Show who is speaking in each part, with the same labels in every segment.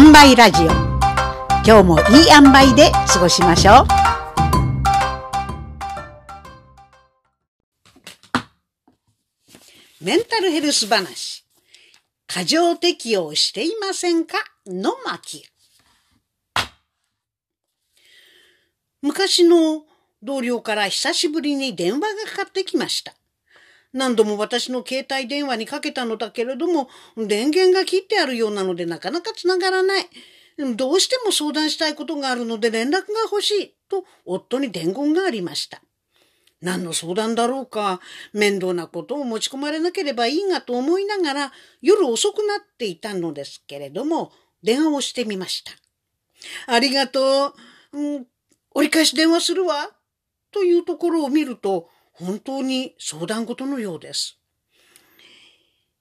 Speaker 1: 塩梅ラジオ。今日もいい塩梅で過ごしましょう。メンタルヘルス話。過剰適応していませんか？の巻。昔の同僚から久しぶりに電話がかかってきました。何度も私の携帯電話にかけたのだけれども、電源が切ってあるようなのでなかなかつながらない。どうしても相談したいことがあるので連絡が欲しい。と夫に伝言がありました。何の相談だろうか、面倒なことを持ち込まれなければいいがと思いながら夜遅くなっていたのですけれども、電話をしてみました。ありがとう。うん、折り返し電話するわ。というところを見ると、本当に相談事のようです。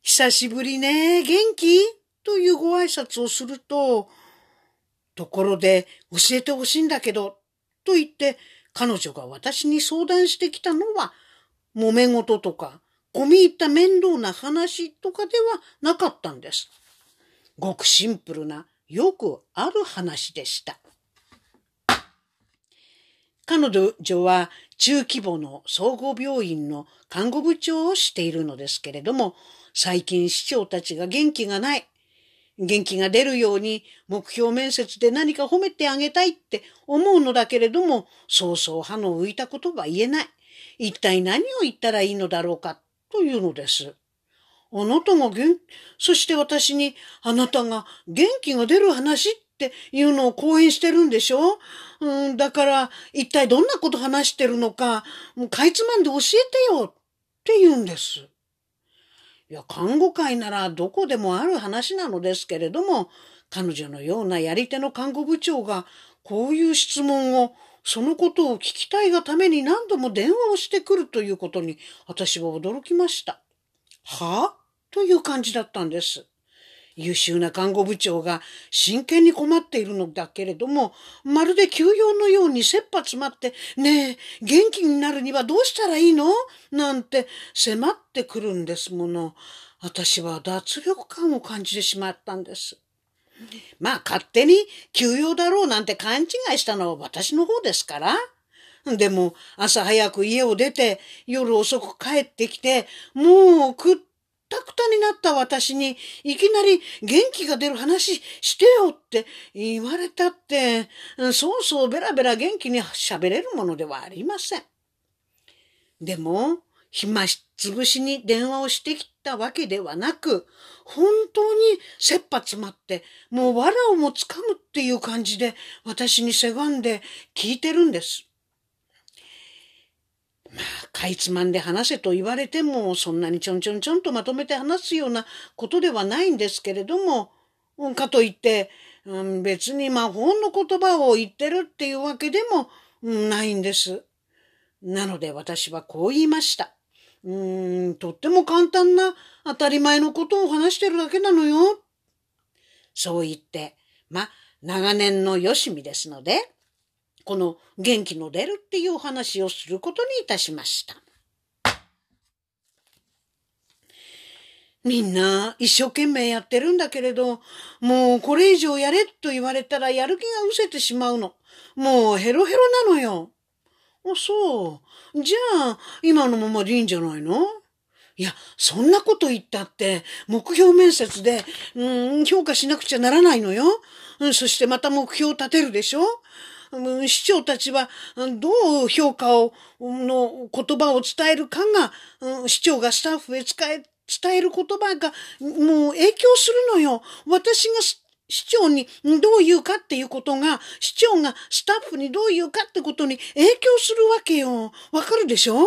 Speaker 1: 久しぶりね、元気？というご挨拶をすると、ところで教えてほしいんだけど、と言って彼女が私に相談してきたのは、揉め事とか、込み入った面倒な話とかではなかったんです。ごくシンプルな、よくある話でした。彼女は中規模の総合病院の看護部長をしているのですけれども、最近市長たちが元気がない。元気が出るように目標面接で何か褒めてあげたいって思うのだけれども、そうそう歯の浮いた言葉言えない。一体何を言ったらいいのだろうかというのです。あなたが元、そして私にあなたが元気が出る話っっていうのを講演してるんでしょ？うん、だから、一体どんなこと話してるのか、もうかいつまんで教えてよって言うんです。いや、看護会ならどこでもある話なのですけれども、彼女のようなやり手の看護部長が、こういう質問を、そのことを聞きたいがために何度も電話をしてくるということに、私は驚きました。は？という感じだったんです。優秀な看護部長が真剣に困っているのだけれども、まるで休養のように切羽詰まって、ねえ、元気になるにはどうしたらいいの？なんて迫ってくるんですもの。私は脱力感を感じてしまったんです。まあ勝手に休養だろうなんて勘違いしたのは私の方ですから。でも朝早く家を出て夜遅く帰ってきてもうくったくたになった私にいきなり元気が出る話してよって言われたって、そうそうベラベラ元気に喋れるものではありません。でも、暇つぶしに電話をしてきたわけではなく、本当に切羽詰まって、もう藁をもつかむっていう感じで私にせがんで聞いてるんです。まあ、かいつまんで話せと言われても、そんなにちょんちょんちょんとまとめて話すようなことではないんですけれども、かといって、うん、別に魔法の言葉を言ってるっていうわけでも、ないんです。なので私はこう言いました。うーん、とっても簡単な当たり前のことを話してるだけなのよ。そう言って、ま、長年のよしみですので、この元気の出るっていうお話をすることにいたしました。みんな一生懸命やってるんだけれど、もうこれ以上やれと言われたらやる気が失せてしまうの。もうヘロヘロなのよ。あ、そう。じゃあ、今のままでいいんじゃないの？いや、そんなこと言ったって、目標面接で、うん、評価しなくちゃならないのよ。うん、そしてまた目標を立てるでしょ？市長たちはどう評価を、の言葉を伝えるかが、市長がスタッフへ伝え、伝える言葉がもう影響するのよ。私が市長にどう言うかっていうことが、市長がスタッフにどう言うかってことに影響するわけよ。わかるでしょ？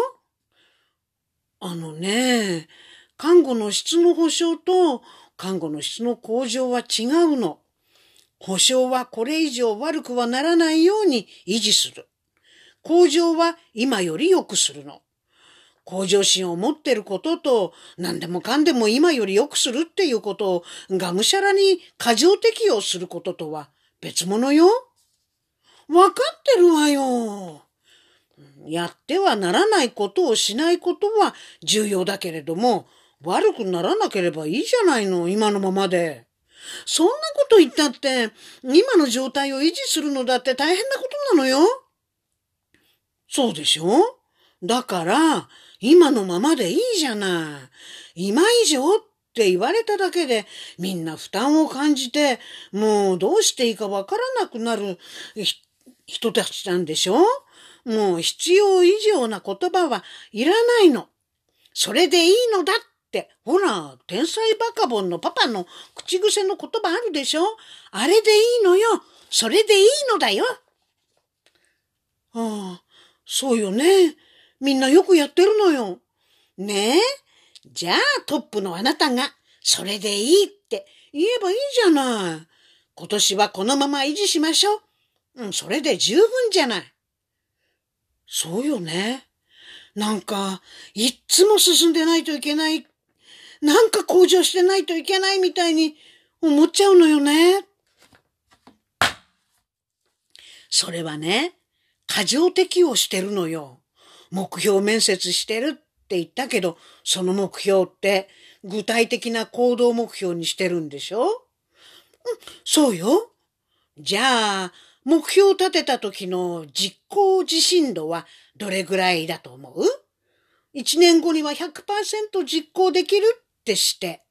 Speaker 1: あのね、看護の質の保障と看護の質の向上は違うの。保証はこれ以上悪くはならないように維持する。向上は今より良くするの。向上心を持ってることと何でもかんでも今より良くするっていうことをがむしゃらに過剰適用することとは別物よ。わかってるわよ。やってはならないことをしないことは重要だけれども悪くならなければいいじゃないの今のままで。そんなこと言ったって、今の状態を維持するのだって大変なことなのよ。そうでしょ？だから、今のままでいいじゃない。今以上って言われただけで、みんな負担を感じて、もうどうしていいかわからなくなる人たちなんでしょ？もう必要以上な言葉はいらないの。それでいいのだっって。ほら、天才バカボンのパパの口癖の言葉あるでしょ？あれでいいのよ。それでいいのだよ。ああ、そうよね。みんなよくやってるのよ。ねえ？じゃあトップのあなたが、それでいいって言えばいいじゃない。今年はこのまま維持しましょう。うん、それで十分じゃない。そうよね。なんか、いっつも進んでないといけない。なんか向上してないといけないみたいに思っちゃうのよね。それはね、過剰適応してるのよ。目標面接してるって言ったけど、その目標って具体的な行動目標にしてるんでしょ、うん、そうよ。じゃあ、目標を立てた時の実行自信度はどれぐらいだと思う？一年後には100%実行できるってして。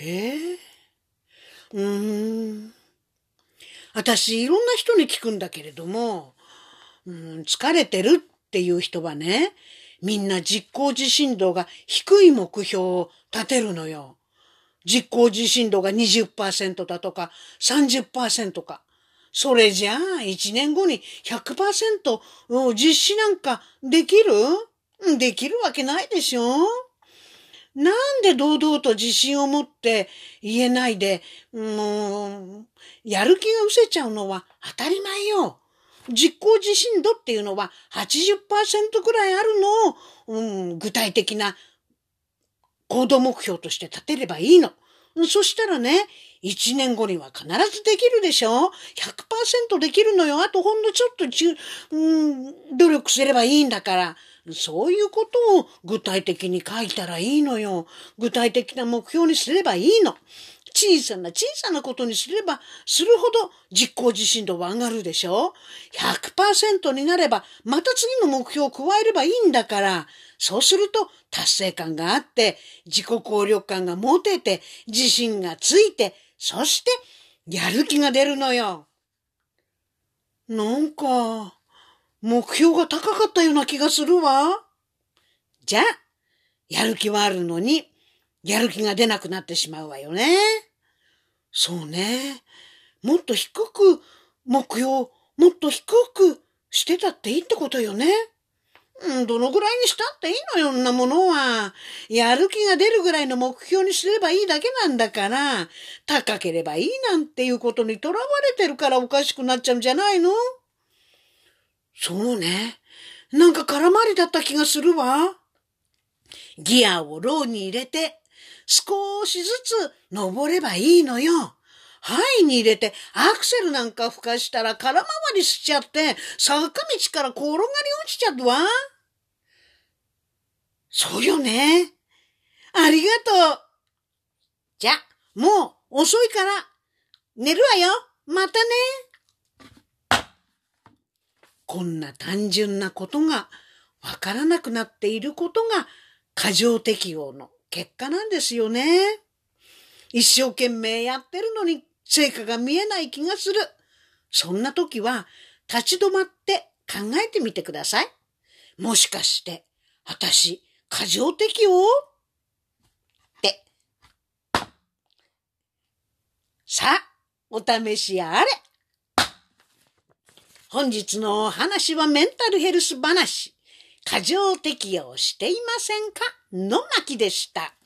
Speaker 1: ええうーん。私、いろんな人に聞くんだけれども、うん、疲れてるっていう人はね、みんな実行自信度が低い目標を立てるのよ。実行自信度が20%だとか30%か。それじゃあ、一年後に100%実施なんかできる？できるわけないでしょなんで堂々と自信を持って言えないで、もう、やる気が失せちゃうのは当たり前よ。実行自信度っていうのは80%くらいあるのを、うん、具体的な行動目標として立てればいいの。そしたらね、1年後には必ずできるでしょ ?100% できるのよ。あとほんのちょっとちゅ、うん、努力すればいいんだから。そういうことを具体的に書いたらいいのよ。具体的な目標にすればいいの。小さな小さなことにすればするほど実行自信度は上がるでしょ ?100% になればまた次の目標を加えればいいんだから、そうすると達成感があって、自己効力感が持てて、自信がついて、そしてやる気が出るのよ。なんか、目標が高かったような気がするわ。じゃあ、やる気はあるのに、やる気が出なくなってしまうわよね。そうね。もっと低く、目標、もっと低くしてたっていいってことよね。どのぐらいにしたっていいのよ、んなものは。やる気が出るぐらいの目標にすればいいだけなんだから、高ければいいなんていうことにとらわれてるからおかしくなっちゃうんじゃないの？そうね。なんか空回りだった気がするわ。ギアをローに入れて、少しずつ登ればいいのよ。ハイに入れてアクセルなんか吹かしたら空回りしちゃって坂道から転がり落ちちゃうわ。そうよね。ありがとう。じゃ、もう遅いから寝るわよ。またね。こんな単純なことがわからなくなっていることが過剰適応の結果なんですよね。一生懸命やってるのに成果が見えない気がする。そんな時は立ち止まって考えてみてください。もしかして、私、過剰適応？って。さあ、お試しあれ。本日のお話はメンタルヘルス話。過剰適用していませんか？の巻でした。